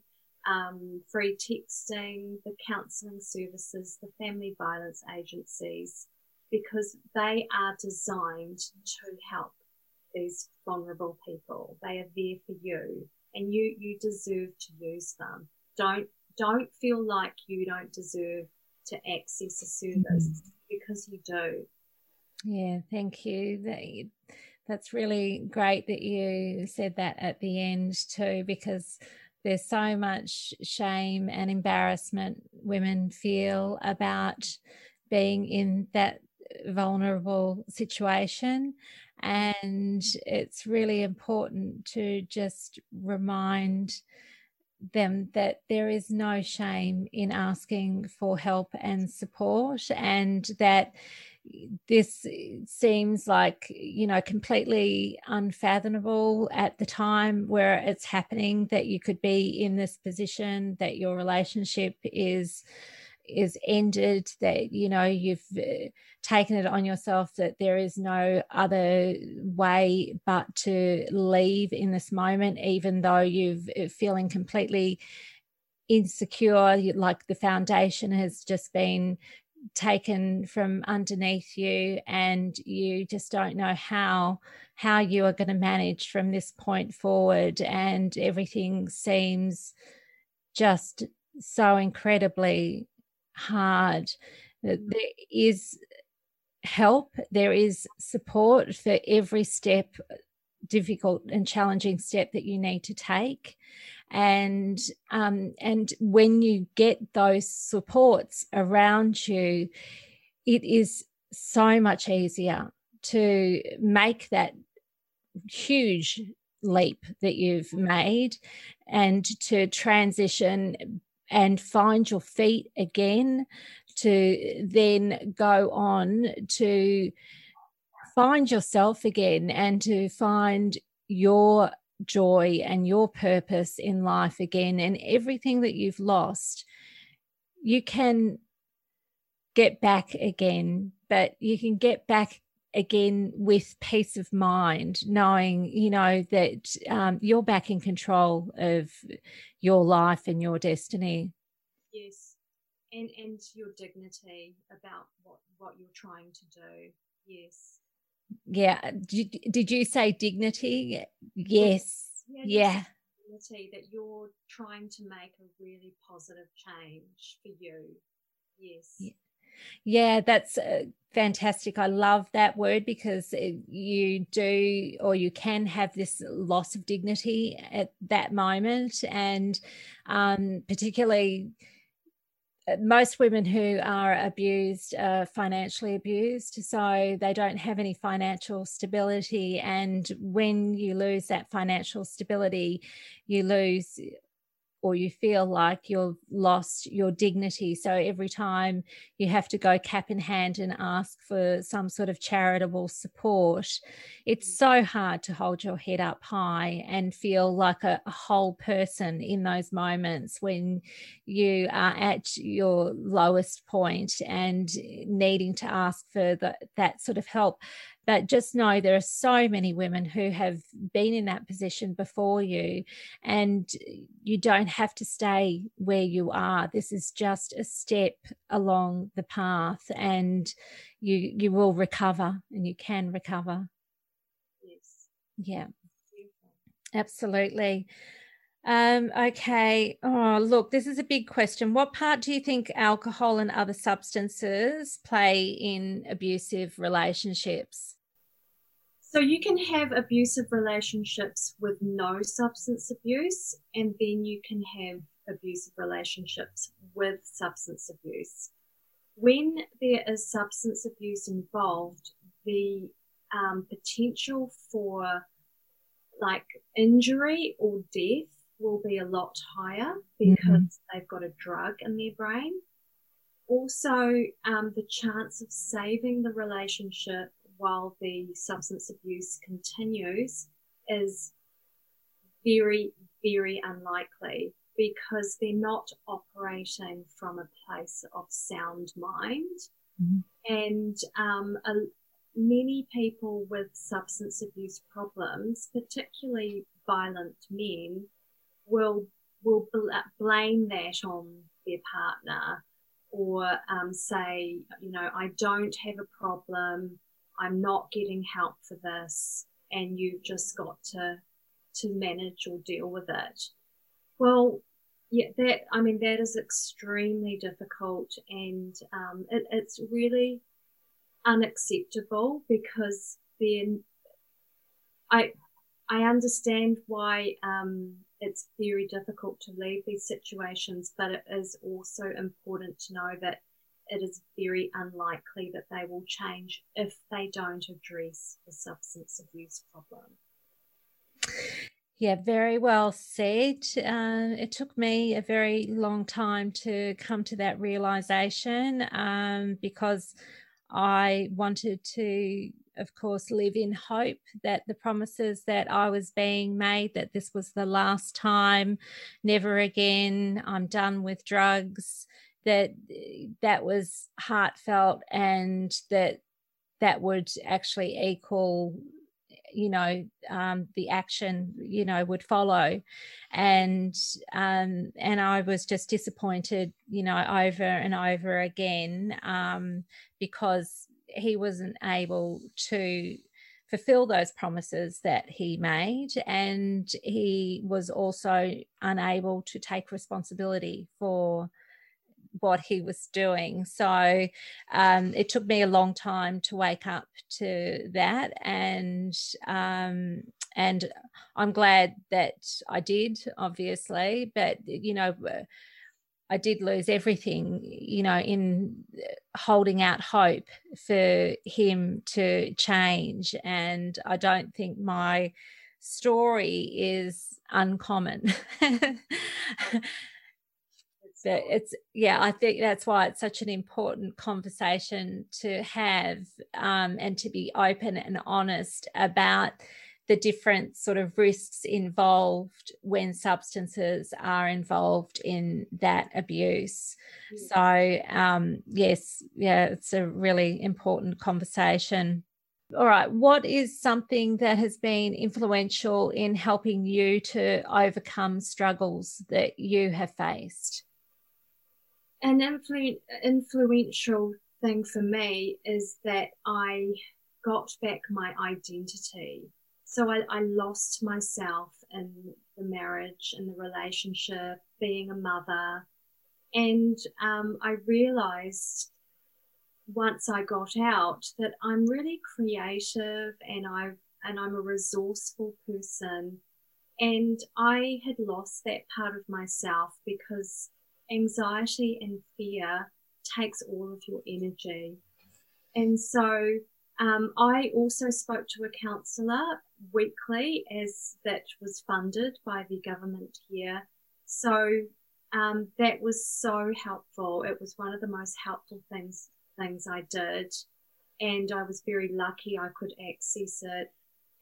um, free texting, the counselling services, the family violence agencies because they are designed to help these vulnerable people. They are there for you and you you deserve to use them. Don't don't feel like you don't deserve to access a service mm-hmm. because you do. Yeah, thank you. That's really great that you said that at the end too, because there's so much shame and embarrassment women feel about being in that vulnerable situation. And it's really important to just remind them that there is no shame in asking for help and support, and that this seems like you know completely unfathomable at the time where it's happening that you could be in this position that your relationship is is ended that you know you've taken it on yourself that there is no other way but to leave in this moment even though you've uh, feeling completely insecure like the foundation has just been taken from underneath you and you just don't know how how you are going to manage from this point forward and everything seems just so incredibly hard. There is help, there is support for every step, difficult and challenging step that you need to take. And um, and when you get those supports around you, it is so much easier to make that huge leap that you've made and to transition and find your feet again to then go on to find yourself again and to find your joy and your purpose in life again and everything that you've lost you can get back again but you can get back again with peace of mind knowing you know that um, you're back in control of your life and your destiny. Yes and and your dignity about what what you're trying to do yes. Yeah did, did you say dignity? Yes. Yeah Dignity that you're trying to make a really positive change for you. Yes. Yeah. Yeah, that's uh, fantastic. I love that word because you do or you can have this loss of dignity at that moment. And um, particularly, uh, Uh, most women who are abused are financially abused, so they don't have any financial stability. And when you lose that financial stability, you lose or you feel like you've lost your dignity. So every time you have to go cap in hand and ask for some sort of charitable support, it's mm. so hard to hold your head up high and feel like a, a whole person in those moments when you are at your lowest point and needing to ask for the, that sort of help. But just know there are so many women who have been in that position before you, and you don't have to stay where you are. This is just a step along the path, and you you will recover, and you can recover. Yes. Yeah. Absolutely. Um, okay. Oh, look, this is a big question. What part do you think alcohol and other substances play in abusive relationships? So you can have abusive relationships with no substance abuse, and then you can have abusive relationships with substance abuse. When there is substance abuse involved, the um, potential for like injury or death will be a lot higher because mm-hmm. they've got a drug in their brain. Also, um, the chance of saving the relationship while the substance abuse continues is very, very unlikely because they're not operating from a place of sound mind. Mm-hmm. And um, a, many people with substance abuse problems, particularly violent men, will will bl- blame that on their partner or um, say, you know, I don't have a problem. I'm not getting help for this, and you've just got to to manage or deal with it. Well, yeah, that I mean that is extremely difficult, and um, it, it's really unacceptable because then I I understand why um, it's very difficult to leave these situations, but it is also important to know that it is very unlikely that they will change if they don't address the substance abuse problem. Yeah, very well said. Uh, it took me a very long time to come to that realization um, because I wanted to, of course, live in hope that the promises that I was being made, that this was the last time, never again, I'm done with drugs, that that was heartfelt and that that would actually equal you know um, the action you know would follow. And um, and i was just disappointed you know over and over again um, because he wasn't able to fulfill those promises that he made and he was also unable to take responsibility for what he was doing. So um, it took me a long time to wake up to that, and um, and I'm glad that I did, obviously. But you know. I did lose everything, you know, in holding out hope for him to change. And I don't think my story is uncommon. but it's yeah i think that's why it's such an important conversation to have um, and to be open and honest about the different sort of risks involved when substances are involved in that abuse. So um, yes yeah it's a really important conversation. All right what is something that has been influential in helping you to overcome struggles that you have faced? An influ- influential thing for me is that I got back my identity. So I, I lost myself in the marriage and the relationship, being a mother. And um, I realized once I got out that I'm really creative and I and I'm a resourceful person. And I had lost that part of myself because anxiety and fear takes all of your energy. And so um, I also spoke to a counsellor weekly as that was funded by the government here. So um, that was so helpful. It was one of the most helpful things things I did, and I was very lucky I could access it.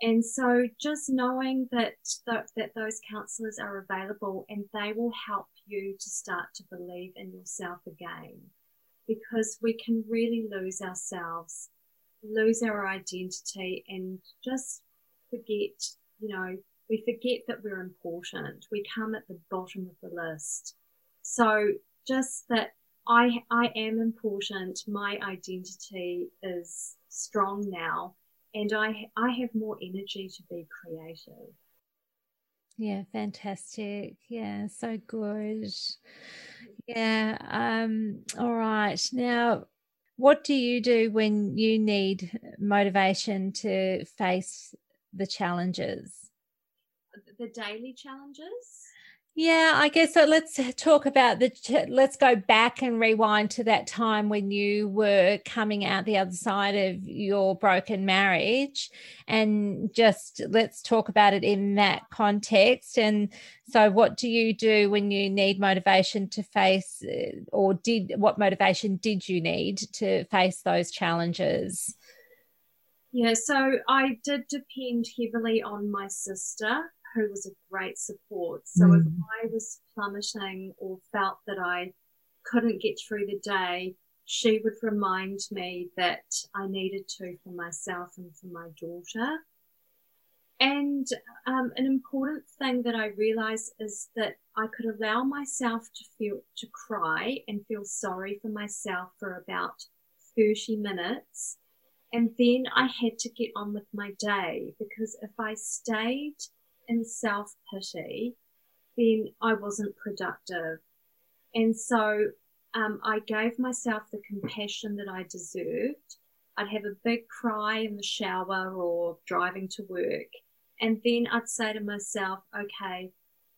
And so just knowing that that, that those counsellors are available and they will help you to start to believe in yourself again, because we can really lose ourselves, lose our identity, and just forget, you know, we forget that we're important. We come at the bottom of the list. So just that I I am important. My identity is strong now, and I I have more energy to be creative. Yeah, fantastic. Yeah, so good. Yeah. Um, all right. Now, what do you do when you need motivation to face the challenges? The daily challenges? Yeah, I guess so. Let's talk about the. Let's go back and rewind to that time when you were coming out the other side of your broken marriage, and just let's talk about it in that context. And so, what do you do when you need motivation to face, uh, or did what motivation did you need to face those challenges? Yeah, so I did depend heavily on my sister who was a great support. So mm. if I was plummeting or felt that I couldn't get through the day, she would remind me that I needed to for myself and for my daughter. And um, an important thing that I realized is that I could allow myself to feel to cry and feel sorry for myself for about 30 minutes. And then I had to get on with my day because if I stayed in self pity, then I wasn't productive. And so um, I gave myself the compassion that I deserved. I'd have a big cry in the shower or driving to work. And then I'd say to myself, okay,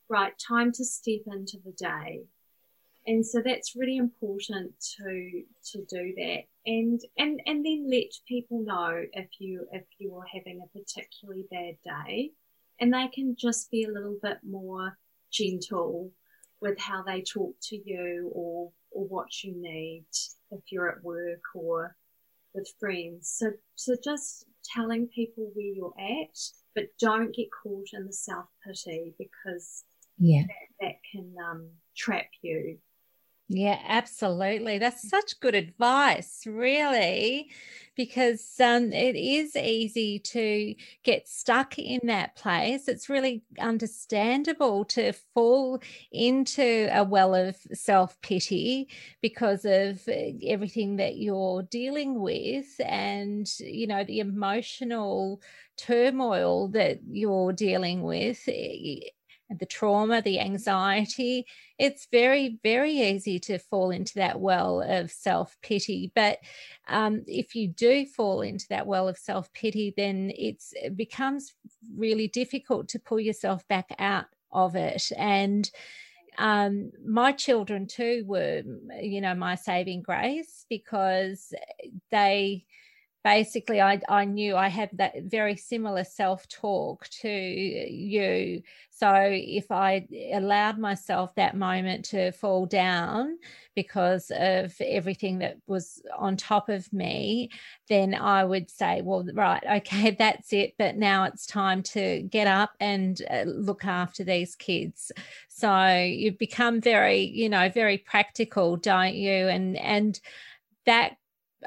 right, time to step into the day. And so that's really important to to do that. And and and then let people know if you if you are having a particularly bad day and they can just be a little bit more gentle with how they talk to you or or what you need if you're at work or with friends. So so just telling people where you're at, but don't get caught in the self pity because yeah that, that can um, trap you. Yeah, absolutely. That's such good advice, really, because um, it is easy to get stuck in that place. It's really understandable to fall into a well of self pity because of uh, everything that you're dealing with and, you know, the emotional turmoil that you're dealing with the trauma, the anxiety, it's very, very easy to fall into that well of self pity. But um, if you do fall into that well of self pity, then it's, it becomes really difficult to pull yourself back out of it. And um, my children too were, you know, my saving grace because they basically I, I knew I had that very similar self talk to you. So if I allowed myself that moment to fall down because of everything that was on top of me, then I would say, well, right, okay, that's it. But now it's time to get up and uh, look after these kids. So you become very, you know, very practical, don't you? And, and, that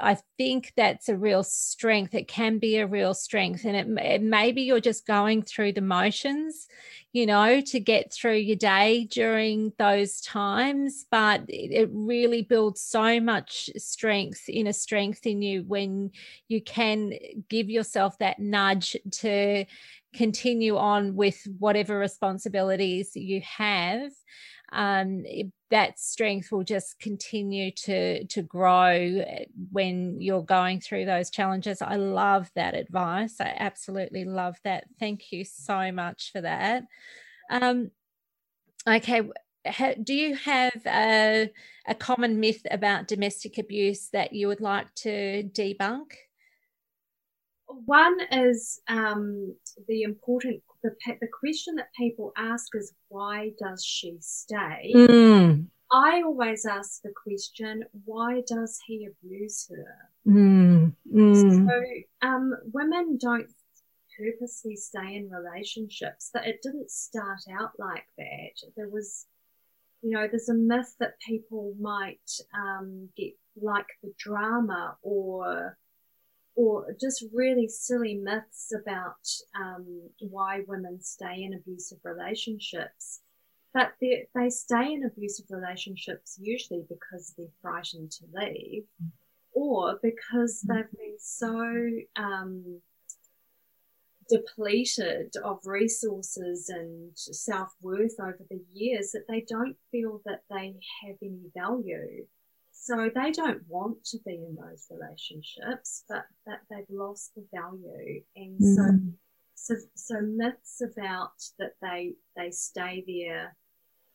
I think that's a real strength. It can be a real strength. And it, it, maybe you're just going through the motions, you know, to get through your day during those times. But it, it really builds so much strength, inner strength in you when you can give yourself that nudge to continue on with whatever responsibilities you have um, that strength will just continue to to grow eh, when you're going through those challenges. I love that advice. I absolutely love that. Thank you so much for that. Um, okay do you have a, a common myth about domestic abuse that you would like to debunk one is um, the important the the question that people ask is why does she stay? Mm. I always ask the question, why does he abuse her? Mm. Mm. So um, women don't purposely stay in relationships. That it didn't start out like that. There was, you know, there's a myth that people might um, get like the drama or or just really silly myths about um, why women stay in abusive relationships. But they, they stay in abusive relationships usually because they're frightened to leave or because mm. they've been so um, depleted of resources and self worth over the years that they don't feel that they have any value. So they don't want to be in those relationships, but that they've lost the value. And mm. so, so, so myths about that they, they stay there,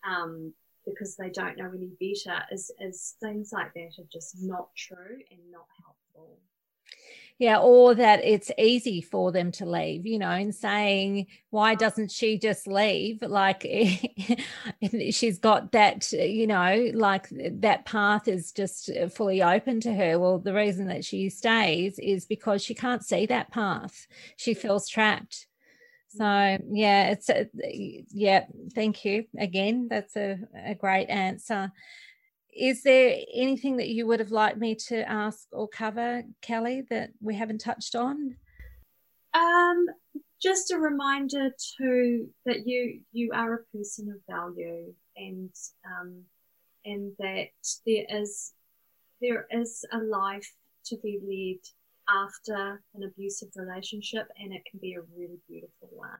um, because they don't know any better is, is things like that are just not true and not helpful yeah or that it's easy for them to leave you know and saying why doesn't she just leave? Like she's got that you know like that path is just fully open to her. Well the reason that she stays is because she can't see that path. She feels trapped. So mm-hmm. yeah it's a, yeah thank you again. That's a, a great answer is there anything that you would have liked me to ask or cover, Kelly, that we haven't touched on? Um, just a reminder too that you you are a person of value, and um, and that there is there is a life to be led after an abusive relationship, and it can be a really beautiful one.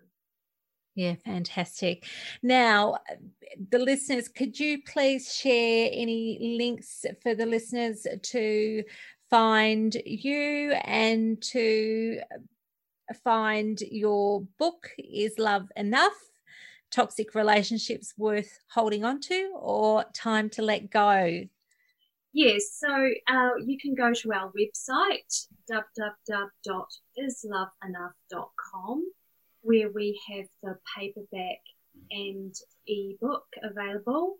Yeah, fantastic. Now, the listeners, could you please share any links for the listeners to find you and to find your book, Is Love Enough? Toxic relationships worth holding on to or time to let go? Yes, so uh, you can go to our website www.isloveenough.com where we have the paperback and ebook available.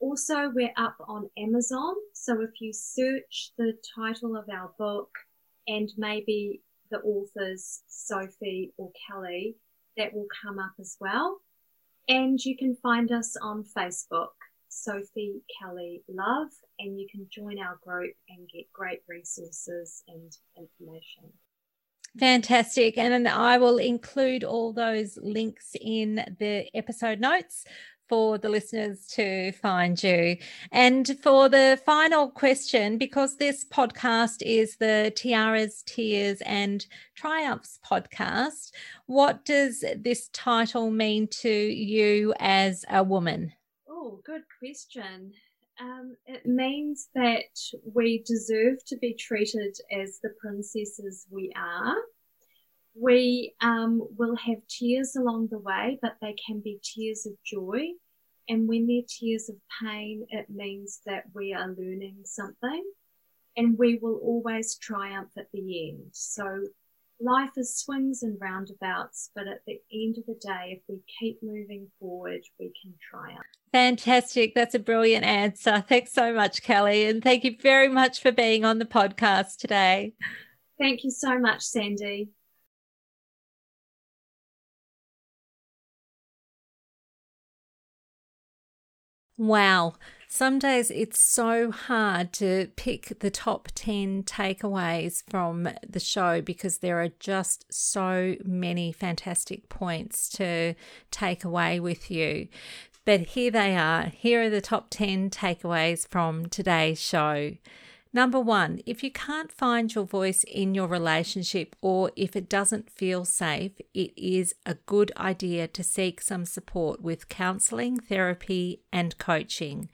Also, we're up on Amazon. So if you search the title of our book and maybe the authors, Sophie or Kelly, that will come up as well. And you can find us on Facebook, Sophie Kelly Love, and you can join our group and get great resources and information. Fantastic. And I will include all those links in the episode notes for the listeners to find you. And for the final question, because this podcast is the Tiaras, Tears, and Triumphs podcast, what does this title mean to you as a woman? Oh, good question. Um, it means that we deserve to be treated as the princesses we are. We um, will have tears along the way, but they can be tears of joy. And when they're tears of pain, it means that we are learning something and we will always triumph at the end. So life is swings and roundabouts, but at the end of the day, if we keep moving forward, we can triumph. Fantastic. That's a brilliant answer. Thanks so much, Kelly. And thank you very much for being on the podcast today. Thank you so much, Sandy. Wow. Some days it's so hard to pick the top 10 takeaways from the show because there are just so many fantastic points to take away with you. But here they are. Here are the top 10 takeaways from today's show. Number one, if you can't find your voice in your relationship or if it doesn't feel safe, it is a good idea to seek some support with counseling, therapy, and coaching.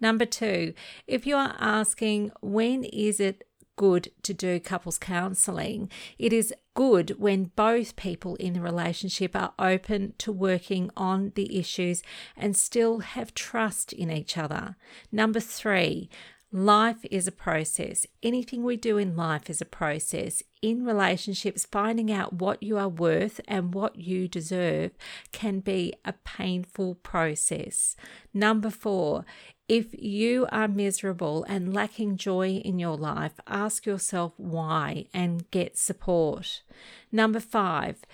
Number two, if you are asking, when is it good to do couples counseling. It is good when both people in the relationship are open to working on the issues and still have trust in each other. Number three, Life is a process. Anything we do in life is a process. In relationships, finding out what you are worth and what you deserve can be a painful process. Number four, if you are miserable and lacking joy in your life, ask yourself why and get support. Number five,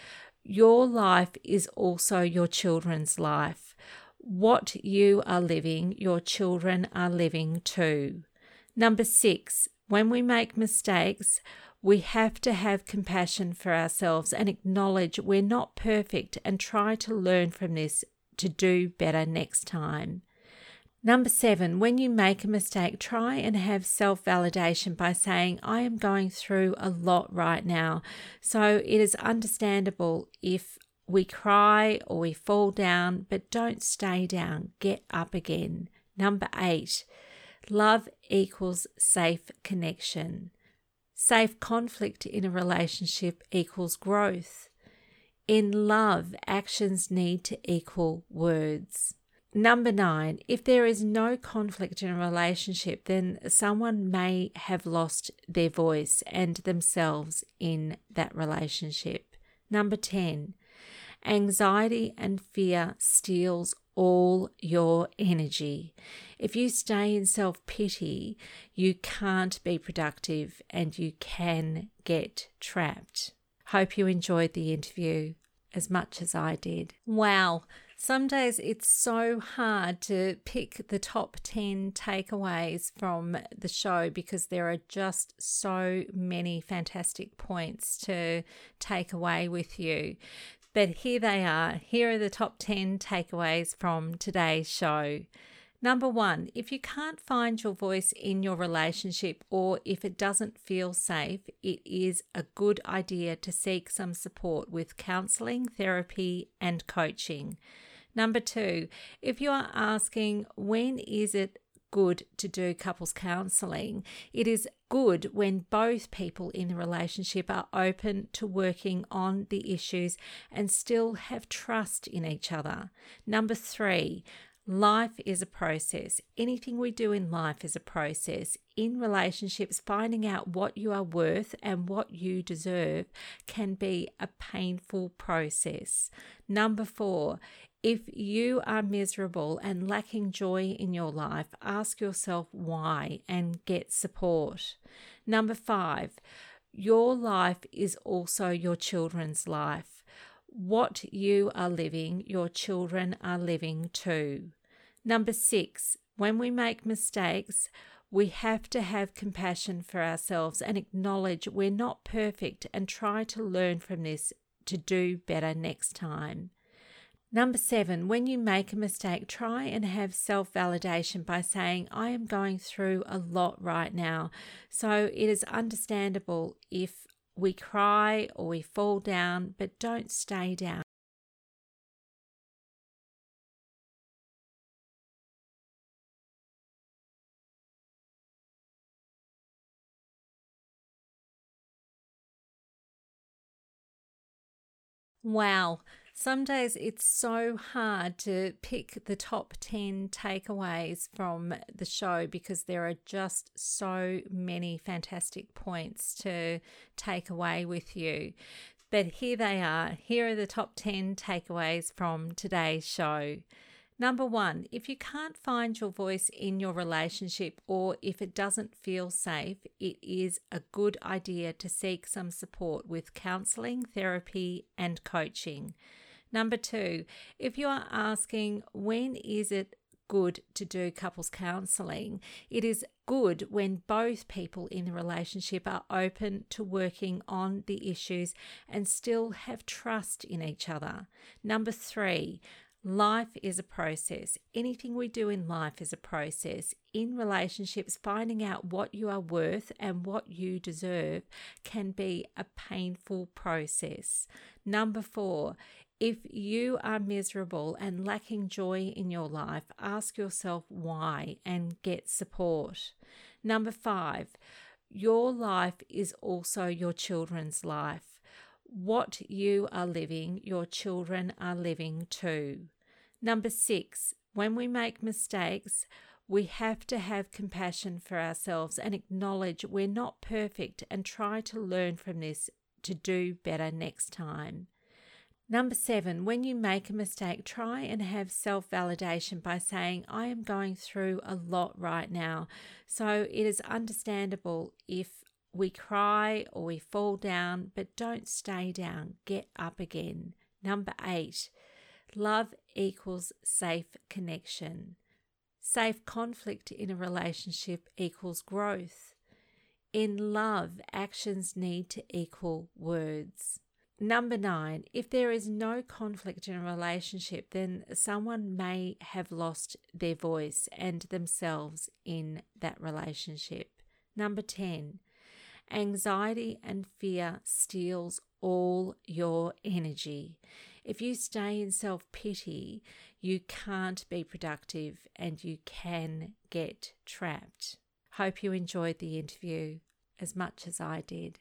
your life is also your children's life. What you are living, your children are living too. Number six, when we make mistakes, we have to have compassion for ourselves and acknowledge we're not perfect and try to learn from this to do better next time. Number seven, when you make a mistake, try and have self validation by saying, I am going through a lot right now. So it is understandable if we cry or we fall down, but don't stay down, get up again. Number eight, love equals safe connection. Safe conflict in a relationship equals growth. In love, actions need to equal words. Number nine, if there is no conflict in a relationship, then someone may have lost their voice and themselves in that relationship. Number 10, anxiety and fear steals all your energy. If you stay in self pity, you can't be productive and you can get trapped. Hope you enjoyed the interview as much as I did. Wow. Some days it's so hard to pick the top 10 takeaways from the show because there are just so many fantastic points to take away with you. But here they are. Here are the top 10 takeaways from today's show. Number one, if you can't find your voice in your relationship or if it doesn't feel safe, it is a good idea to seek some support with counseling, therapy, and coaching. Number two, if you are asking, when is it good to do couples counseling. It is good when both people in the relationship are open to working on the issues and still have trust in each other. Number three, Life is a process. Anything we do in life is a process. In relationships, finding out what you are worth and what you deserve can be a painful process. Number four, if you are miserable and lacking joy in your life, ask yourself why and get support. Number five, your life is also your children's life. What you are living, your children are living too. Number six, when we make mistakes, we have to have compassion for ourselves and acknowledge we're not perfect and try to learn from this to do better next time. Number seven, when you make a mistake, try and have self validation by saying, I am going through a lot right now. So it is understandable if we cry or we fall down, but don't stay down. Wow. Some days it's so hard to pick the top 10 takeaways from the show because there are just so many fantastic points to take away with you. But here they are. Here are the top 10 takeaways from today's show. Number one, if you can't find your voice in your relationship or if it doesn't feel safe, it is a good idea to seek some support with counseling, therapy, and coaching. Number two, if you are asking, when is it good to do couples counseling? It is good when both people in the relationship are open to working on the issues and still have trust in each other. Number three, Life is a process. Anything we do in life is a process. In relationships, finding out what you are worth and what you deserve can be a painful process. Number four, if you are miserable and lacking joy in your life, ask yourself why and get support. Number five, your life is also your children's life. What you are living, your children are living too. Number six, when we make mistakes, we have to have compassion for ourselves and acknowledge we're not perfect and try to learn from this to do better next time. Number seven, when you make a mistake, try and have self validation by saying, I am going through a lot right now. So it is understandable if we cry or we fall down, but don't stay down, get up again. Number eight, love equals safe connection. Safe conflict in a relationship equals growth. In love, actions need to equal words. Number nine, if there is no conflict in a relationship, then someone may have lost their voice and themselves in that relationship. Number 10, anxiety and fear steals all your energy. If you stay in self pity, you can't be productive and you can get trapped. Hope you enjoyed the interview as much as I did.